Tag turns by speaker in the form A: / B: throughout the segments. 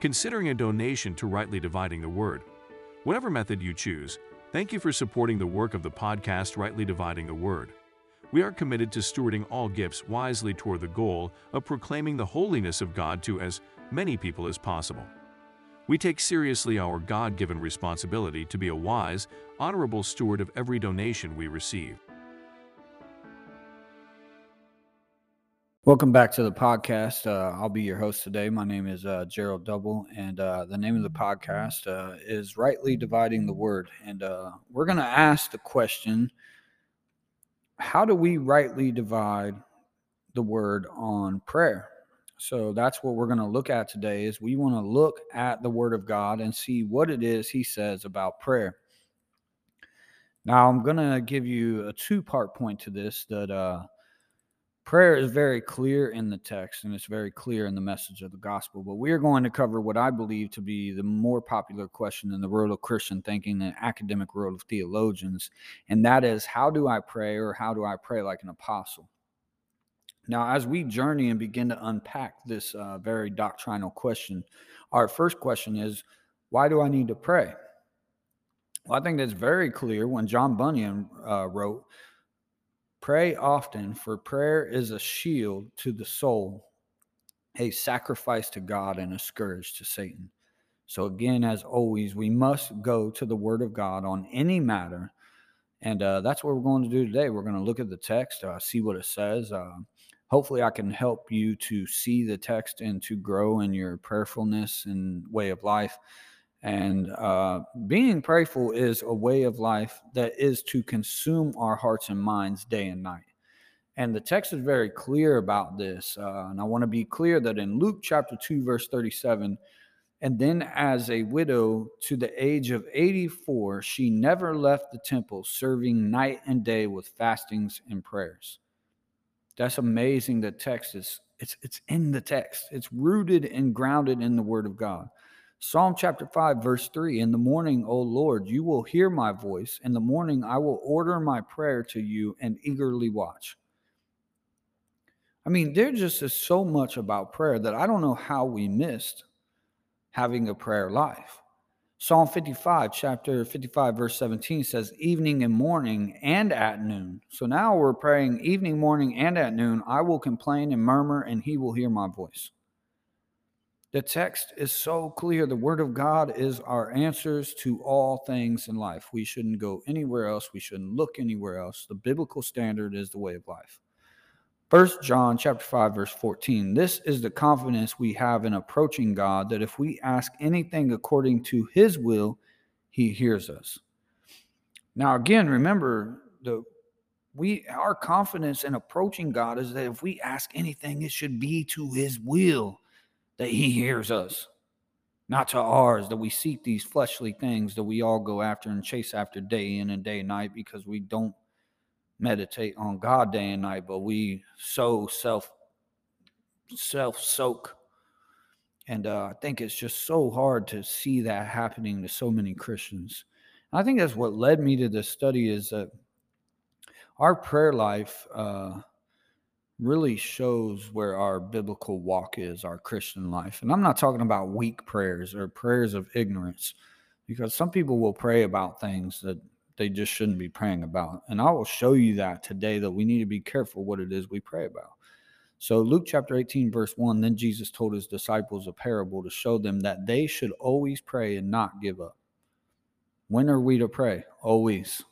A: considering a donation to Rightly Dividing the Word. Whatever method you choose, thank you for supporting the work of the podcast Rightly Dividing the Word. We are committed to stewarding all gifts wisely toward the goal of proclaiming the holiness of God to as many people as possible. We take seriously our God given responsibility to be a wise, honorable steward of every donation we receive.
B: Welcome back to the podcast. Uh, I'll be your host today. My name is uh, Gerald Double, and uh, the name of the podcast uh, is Rightly Dividing the Word. And uh, we're going to ask the question How do we rightly divide the word on prayer? So that's what we're going to look at today is we want to look at the word of God and see what it is he says about prayer. Now, I'm going to give you a two-part point to this that uh, prayer is very clear in the text and it's very clear in the message of the gospel but we are going to cover what i believe to be the more popular question in the world of christian thinking and academic world of theologians and that is how do i pray or how do i pray like an apostle? Now as we journey and begin to unpack this uh, very doctrinal question our first question is why do i need to pray? Well i think that's very clear when john bunyan uh, wrote Pray often, for prayer is a shield to the soul, a sacrifice to God, and a scourge to Satan. So, again, as always, we must go to the Word of God on any matter. And uh, that's what we're going to do today. We're going to look at the text, uh, see what it says. Uh, hopefully, I can help you to see the text and to grow in your prayerfulness and way of life. And uh, being prayerful is a way of life that is to consume our hearts and minds day and night. And the text is very clear about this. Uh, and I want to be clear that in Luke chapter 2, verse 37, and then as a widow to the age of 84, she never left the temple, serving night and day with fastings and prayers. That's amazing. The text is it's it's in the text. It's rooted and grounded in the word of God. Psalm chapter 5, verse 3 In the morning, O Lord, you will hear my voice. In the morning, I will order my prayer to you and eagerly watch. I mean, there just is so much about prayer that I don't know how we missed having a prayer life. Psalm 55, chapter 55, verse 17 says, Evening and morning and at noon. So now we're praying evening, morning, and at noon. I will complain and murmur, and he will hear my voice. The text is so clear. The Word of God is our answers to all things in life. We shouldn't go anywhere else. We shouldn't look anywhere else. The biblical standard is the way of life. First John chapter 5 verse 14 This is the confidence we have in approaching God that if we ask anything according to his will he hears us. Now again remember the we our confidence in approaching God is that if we ask anything it should be to his will that he hears us, not to ours, that we seek these fleshly things that we all go after and chase after day in and day and night because we don't meditate on God day and night, but we so self self soak. And uh, I think it's just so hard to see that happening to so many Christians. And I think that's what led me to this study is that our prayer life uh, really shows where our biblical walk is, our Christian life. And I'm not talking about weak prayers or prayers of ignorance, because some people will pray about things that they just shouldn't be praying about. And I will show you that today that we need to be careful what it is we pray about. So, Luke chapter 18, verse 1 Then Jesus told his disciples a parable to show them that they should always pray and not give up. When are we to pray? Always.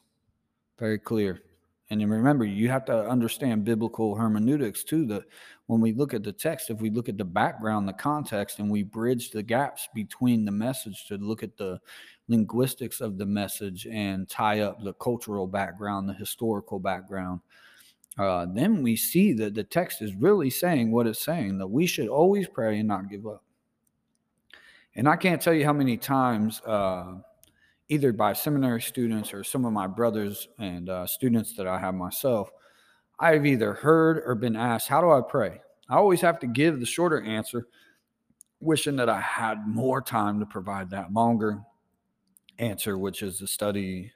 B: Very clear. And then remember, you have to understand biblical hermeneutics too. That when we look at the text, if we look at the background, the context, and we bridge the gaps between the message to look at the linguistics of the message and tie up the cultural background, the historical background, uh, then we see that the text is really saying what it's saying that we should always pray and not give up. And I can't tell you how many times. Uh, either by seminary students or some of my brothers and uh, students that I have myself, I've either heard or been asked, How do I pray? I always have to give the shorter answer, wishing that I had more time to provide that longer answer, which is the study,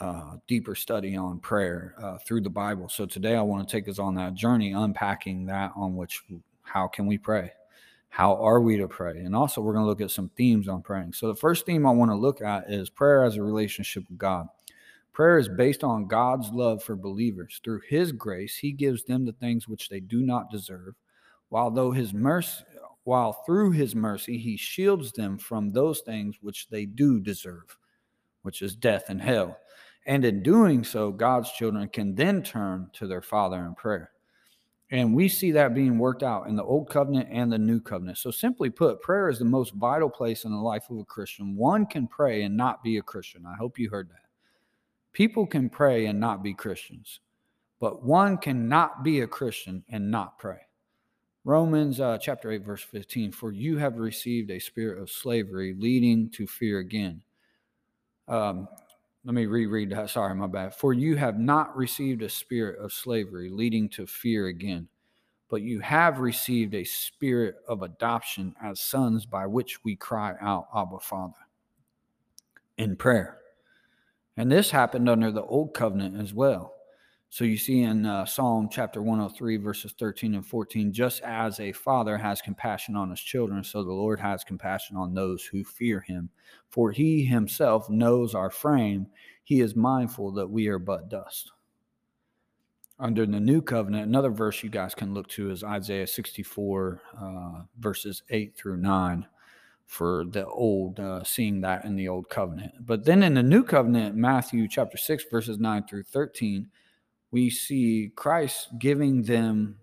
B: uh, deeper study on prayer uh, through the Bible. So today I want to take us on that journey, unpacking that on which, how can we pray? How are we to pray? And also, we're going to look at some themes on praying. So, the first theme I want to look at is prayer as a relationship with God. Prayer is based on God's love for believers. Through His grace, He gives them the things which they do not deserve, while though His mercy, while through His mercy He shields them from those things which they do deserve, which is death and hell. And in doing so, God's children can then turn to their Father in prayer. And we see that being worked out in the Old Covenant and the New Covenant. So, simply put, prayer is the most vital place in the life of a Christian. One can pray and not be a Christian. I hope you heard that. People can pray and not be Christians, but one cannot be a Christian and not pray. Romans uh, chapter 8, verse 15 For you have received a spirit of slavery leading to fear again. Um, let me reread that. Sorry, my bad. For you have not received a spirit of slavery leading to fear again, but you have received a spirit of adoption as sons by which we cry out, Abba, Father, in prayer. And this happened under the old covenant as well. So you see in uh, Psalm chapter 103, verses 13 and 14, just as a father has compassion on his children, so the Lord has compassion on those who fear him. For he himself knows our frame, he is mindful that we are but dust. Under the new covenant, another verse you guys can look to is Isaiah 64, uh, verses 8 through 9 for the old, uh, seeing that in the old covenant. But then in the new covenant, Matthew chapter 6, verses 9 through 13, we see Christ giving them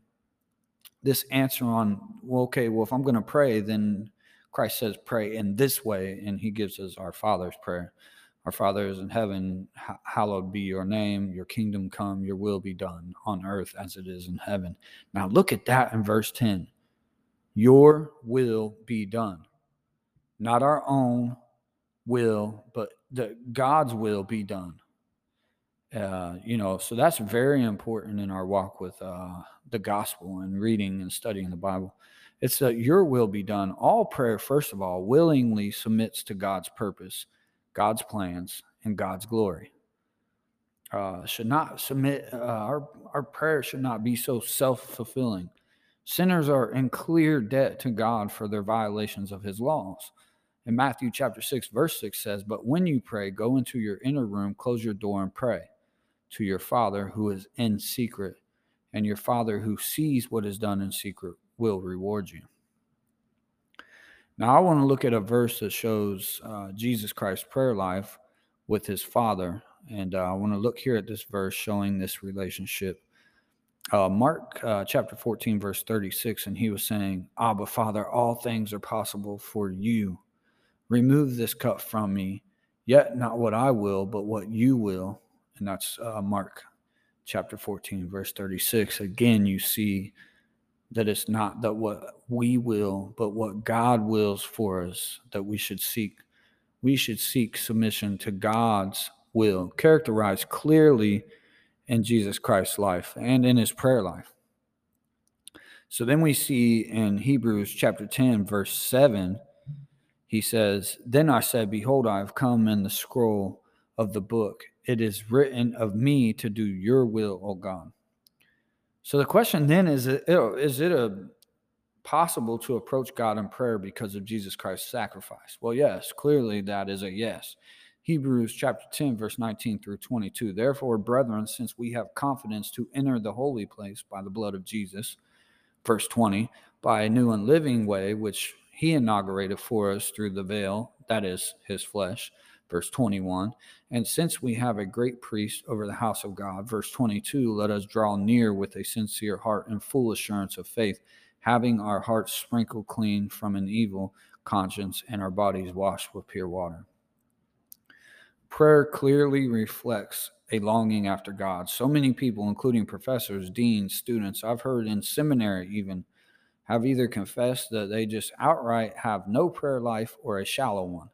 B: this answer on, well, okay, well, if I'm going to pray, then Christ says, pray in this way. And he gives us our Father's prayer. Our Father is in heaven, hallowed be your name, your kingdom come, your will be done on earth as it is in heaven. Now, look at that in verse 10. Your will be done. Not our own will, but the, God's will be done. Uh, you know, so that's very important in our walk with uh, the gospel and reading and studying the Bible. It's that your will be done. All prayer, first of all, willingly submits to God's purpose, God's plans, and God's glory. Uh, should not submit, uh, our, our prayer should not be so self fulfilling. Sinners are in clear debt to God for their violations of his laws. In Matthew chapter 6, verse 6 says, But when you pray, go into your inner room, close your door, and pray to your Father who is in secret, and your Father who sees what is done in secret will reward you. Now, I want to look at a verse that shows uh, Jesus Christ's prayer life with his Father. And uh, I want to look here at this verse showing this relationship. Uh, Mark uh, chapter 14, verse 36, and he was saying, Abba, Father, all things are possible for you. Remove this cup from me, yet not what I will, but what you will and that's uh, Mark chapter 14, verse 36. Again, you see that it's not that what we will, but what God wills for us that we should seek. We should seek submission to God's will, characterized clearly in Jesus Christ's life and in his prayer life. So then we see in Hebrews chapter 10, verse 7, he says, Then I said, Behold, I have come in the scroll of the book it is written of me to do your will, O God. So the question then is is it a possible to approach God in prayer because of Jesus Christ's sacrifice? Well, yes, clearly that is a yes. Hebrews chapter 10, verse 19 through 22. Therefore, brethren, since we have confidence to enter the holy place by the blood of Jesus, verse 20, by a new and living way which he inaugurated for us through the veil, that is his flesh verse 21. And since we have a great priest over the house of God, verse 22, let us draw near with a sincere heart and full assurance of faith, having our hearts sprinkled clean from an evil conscience and our bodies washed with pure water. Prayer clearly reflects a longing after God. So many people, including professors, deans, students, I've heard in seminary even, have either confessed that they just outright have no prayer life or a shallow one.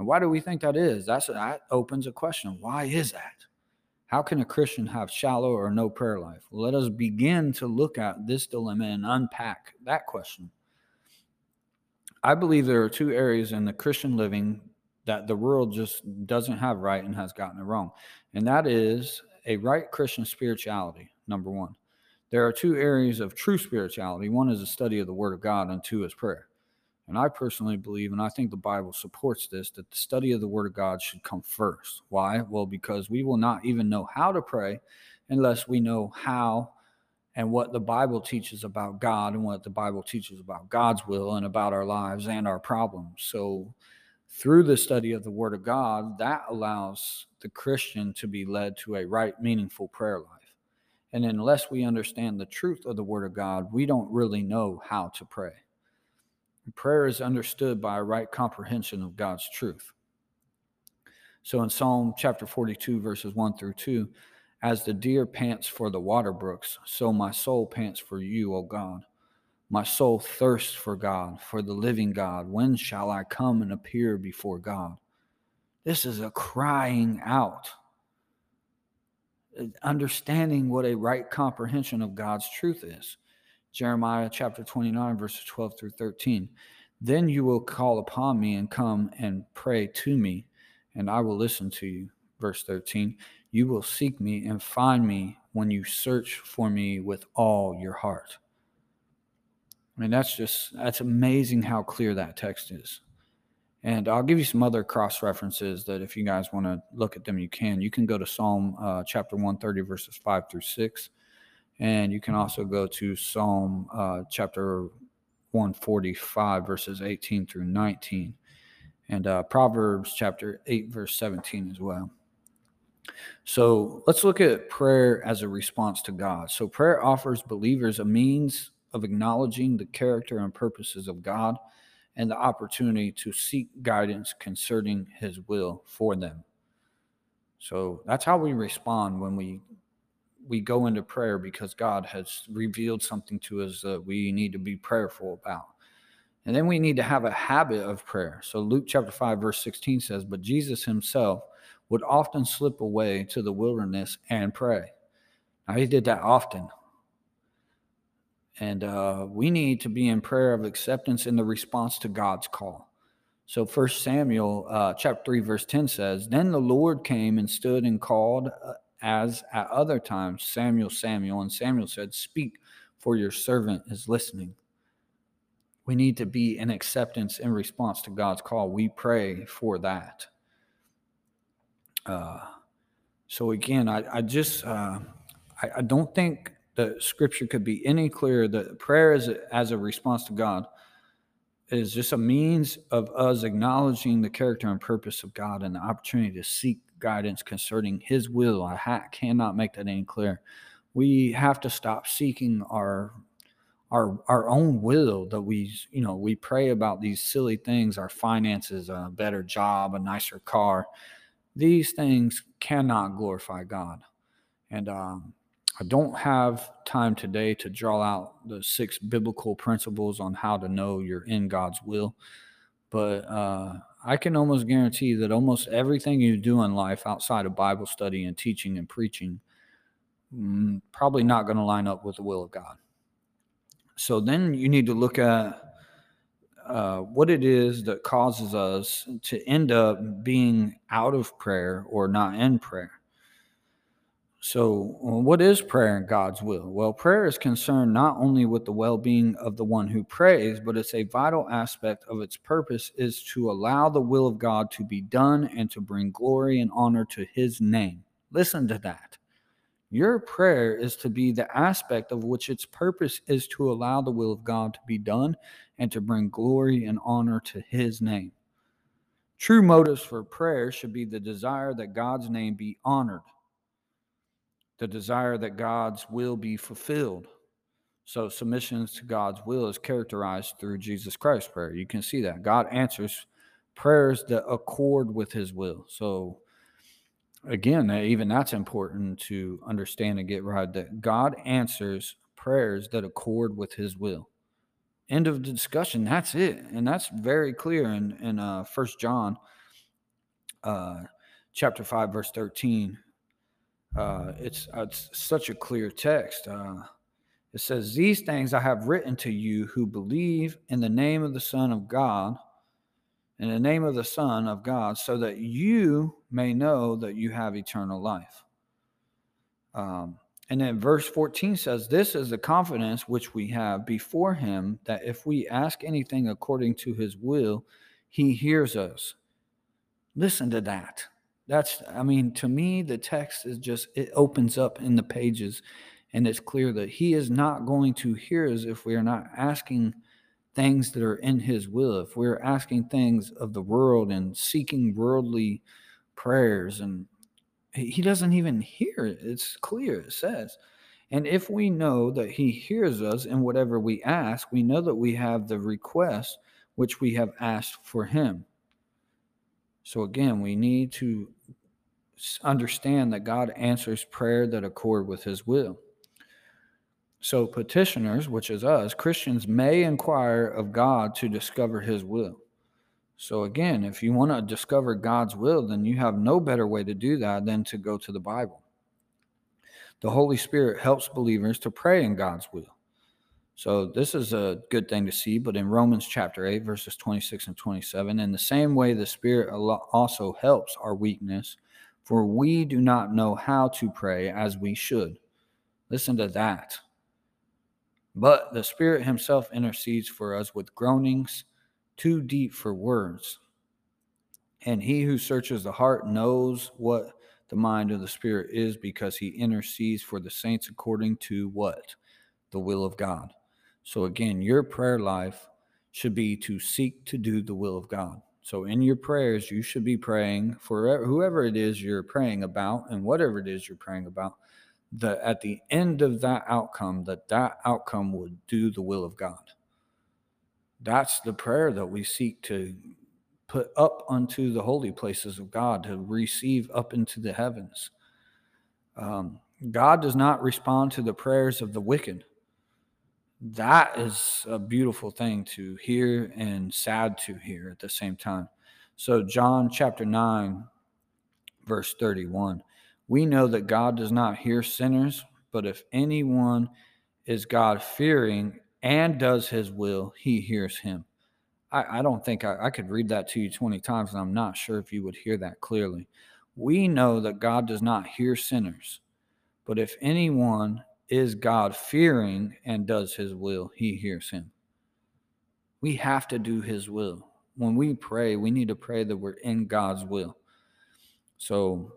B: And why do we think that is? That's that opens a question. Why is that? How can a Christian have shallow or no prayer life? Let us begin to look at this dilemma and unpack that question. I believe there are two areas in the Christian living that the world just doesn't have right and has gotten it wrong. And that is a right Christian spirituality, number one. There are two areas of true spirituality. One is the study of the Word of God, and two is prayer. And I personally believe, and I think the Bible supports this, that the study of the Word of God should come first. Why? Well, because we will not even know how to pray unless we know how and what the Bible teaches about God and what the Bible teaches about God's will and about our lives and our problems. So, through the study of the Word of God, that allows the Christian to be led to a right, meaningful prayer life. And unless we understand the truth of the Word of God, we don't really know how to pray. Prayer is understood by a right comprehension of God's truth. So in Psalm chapter 42, verses 1 through 2, as the deer pants for the water brooks, so my soul pants for you, O God. My soul thirsts for God, for the living God. When shall I come and appear before God? This is a crying out, understanding what a right comprehension of God's truth is. Jeremiah chapter 29, verses 12 through 13. Then you will call upon me and come and pray to me, and I will listen to you. Verse 13. You will seek me and find me when you search for me with all your heart. I mean, that's just, that's amazing how clear that text is. And I'll give you some other cross references that if you guys want to look at them, you can. You can go to Psalm uh, chapter 130, verses 5 through 6. And you can also go to Psalm uh, chapter 145, verses 18 through 19, and uh, Proverbs chapter 8, verse 17 as well. So let's look at prayer as a response to God. So prayer offers believers a means of acknowledging the character and purposes of God and the opportunity to seek guidance concerning his will for them. So that's how we respond when we we go into prayer because God has revealed something to us that we need to be prayerful about. And then we need to have a habit of prayer. So Luke chapter 5 verse 16 says, "But Jesus himself would often slip away to the wilderness and pray." Now he did that often. And uh, we need to be in prayer of acceptance in the response to God's call. So First Samuel uh, chapter 3 verse 10 says, Then the Lord came and stood and called uh, as at other times, Samuel, Samuel, and Samuel said, Speak, for your servant is listening. We need to be in acceptance in response to God's call. We pray for that. Uh, so again, I, I just uh, I, I, don't think the scripture could be any clearer that prayer is a, as a response to God is just a means of us acknowledging the character and purpose of God and the opportunity to seek guidance concerning His will. I cannot make that any clearer. We have to stop seeking our our our own will that we you know we pray about these silly things, our finances, a better job, a nicer car. These things cannot glorify God, and um, I don't have time today to draw out the six biblical principles on how to know you're in God's will, but uh, I can almost guarantee that almost everything you do in life outside of Bible study and teaching and preaching mm, probably not going to line up with the will of God. So then you need to look at uh, what it is that causes us to end up being out of prayer or not in prayer. So, uh, what is prayer in God's will? Well, prayer is concerned not only with the well being of the one who prays, but it's a vital aspect of its purpose is to allow the will of God to be done and to bring glory and honor to his name. Listen to that. Your prayer is to be the aspect of which its purpose is to allow the will of God to be done and to bring glory and honor to his name. True motives for prayer should be the desire that God's name be honored the desire that God's will be fulfilled. So, submissions to God's will is characterized through Jesus Christ's prayer. You can see that. God answers prayers that accord with his will. So, again, even that's important to understand and get right that God answers prayers that accord with his will. End of the discussion. That's it. And that's very clear in, in uh, 1 John uh, chapter 5, verse 13 uh, it's, uh, it's such a clear text. Uh, it says, These things I have written to you who believe in the name of the Son of God, in the name of the Son of God, so that you may know that you have eternal life. Um, And then verse 14 says, This is the confidence which we have before him that if we ask anything according to his will, he hears us. Listen to that. That's, I mean, to me, the text is just, it opens up in the pages and it's clear that he is not going to hear us if we are not asking things that are in his will, if we're asking things of the world and seeking worldly prayers and he doesn't even hear it. It's clear, it says. And if we know that he hears us in whatever we ask, we know that we have the request which we have asked for him. So again, we need to understand that God answers prayer that accord with his will. So petitioners, which is us, Christians may inquire of God to discover his will. So, again, if you want to discover God's will, then you have no better way to do that than to go to the Bible. The Holy Spirit helps believers to pray in God's will. So, this is a good thing to see, but in Romans chapter 8, verses 26 and 27, in the same way, the Spirit also helps our weakness, for we do not know how to pray as we should. Listen to that. But the Spirit Himself intercedes for us with groanings too deep for words. And he who searches the heart knows what the mind of the Spirit is because he intercedes for the saints according to what? The will of God. So again, your prayer life should be to seek to do the will of God. So in your prayers, you should be praying for whoever it is you're praying about and whatever it is you're praying about, that at the end of that outcome, that that outcome would do the will of God. That's the prayer that we seek to put up unto the holy places of God, to receive up into the heavens. Um, God does not respond to the prayers of the wicked. That is a beautiful thing to hear and sad to hear at the same time. So, John chapter 9, verse 31 we know that God does not hear sinners, but if anyone is God fearing and does his will, he hears him. I, I don't think I, I could read that to you 20 times, and I'm not sure if you would hear that clearly. We know that God does not hear sinners, but if anyone is God fearing and does his will, he hears him. We have to do his will. When we pray, we need to pray that we're in God's will. So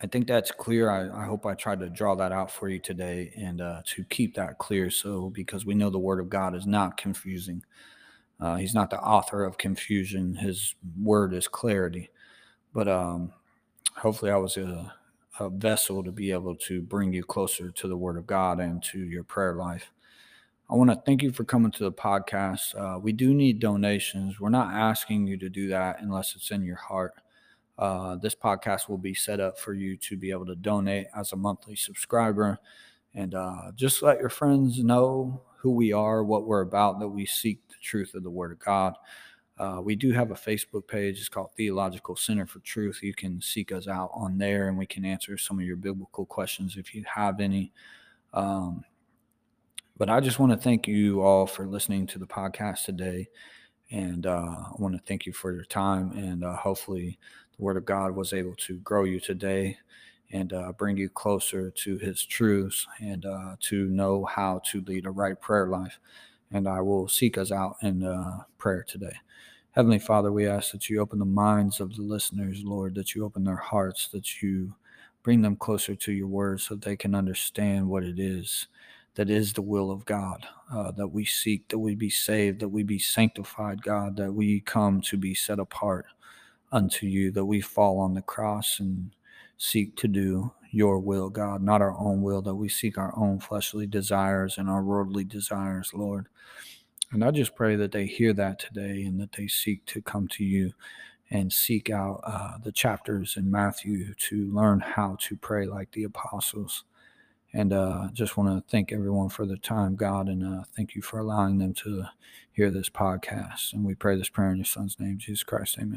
B: I think that's clear. I, I, hope I tried to draw that out for you today and uh, to keep that clear. So, because we know the Word of God is not confusing, uh, He's not the author of confusion. His Word is clarity. But um, hopefully, I was a, a vessel to be able to bring you closer to the Word of God and to your prayer life. I want to thank you for coming to the podcast. Uh, we do need donations. We're not asking you to do that unless it's in your heart. Uh, this podcast will be set up for you to be able to donate as a monthly subscriber and uh, just let your friends know who we are, what we're about, that we seek the truth of the Word of God. Uh, we do have a Facebook page. It's called Theological Center for Truth. You can seek us out on there and we can answer some of your biblical questions if you have any. Um, but I just want to thank you all for listening to the podcast today. And uh, I want to thank you for your time. And uh, hopefully, the Word of God was able to grow you today and uh, bring you closer to His truths and uh, to know how to lead a right prayer life. And I will seek us out in uh, prayer today. Heavenly Father, we ask that you open the minds of the listeners, Lord, that you open their hearts, that you bring them closer to your word so they can understand what it is that is the will of God, uh, that we seek, that we be saved, that we be sanctified, God, that we come to be set apart unto you, that we fall on the cross and seek to do your will, God, not our own will, that we seek our own fleshly desires and our worldly desires, Lord. And I just pray that they hear that today and that they seek to come to you and seek out uh, the chapters in Matthew to learn how to pray like the apostles. And uh, just want to thank everyone for the time, God, and uh, thank you for allowing them to hear this podcast. And we pray this prayer in your son's name, Jesus Christ. Amen.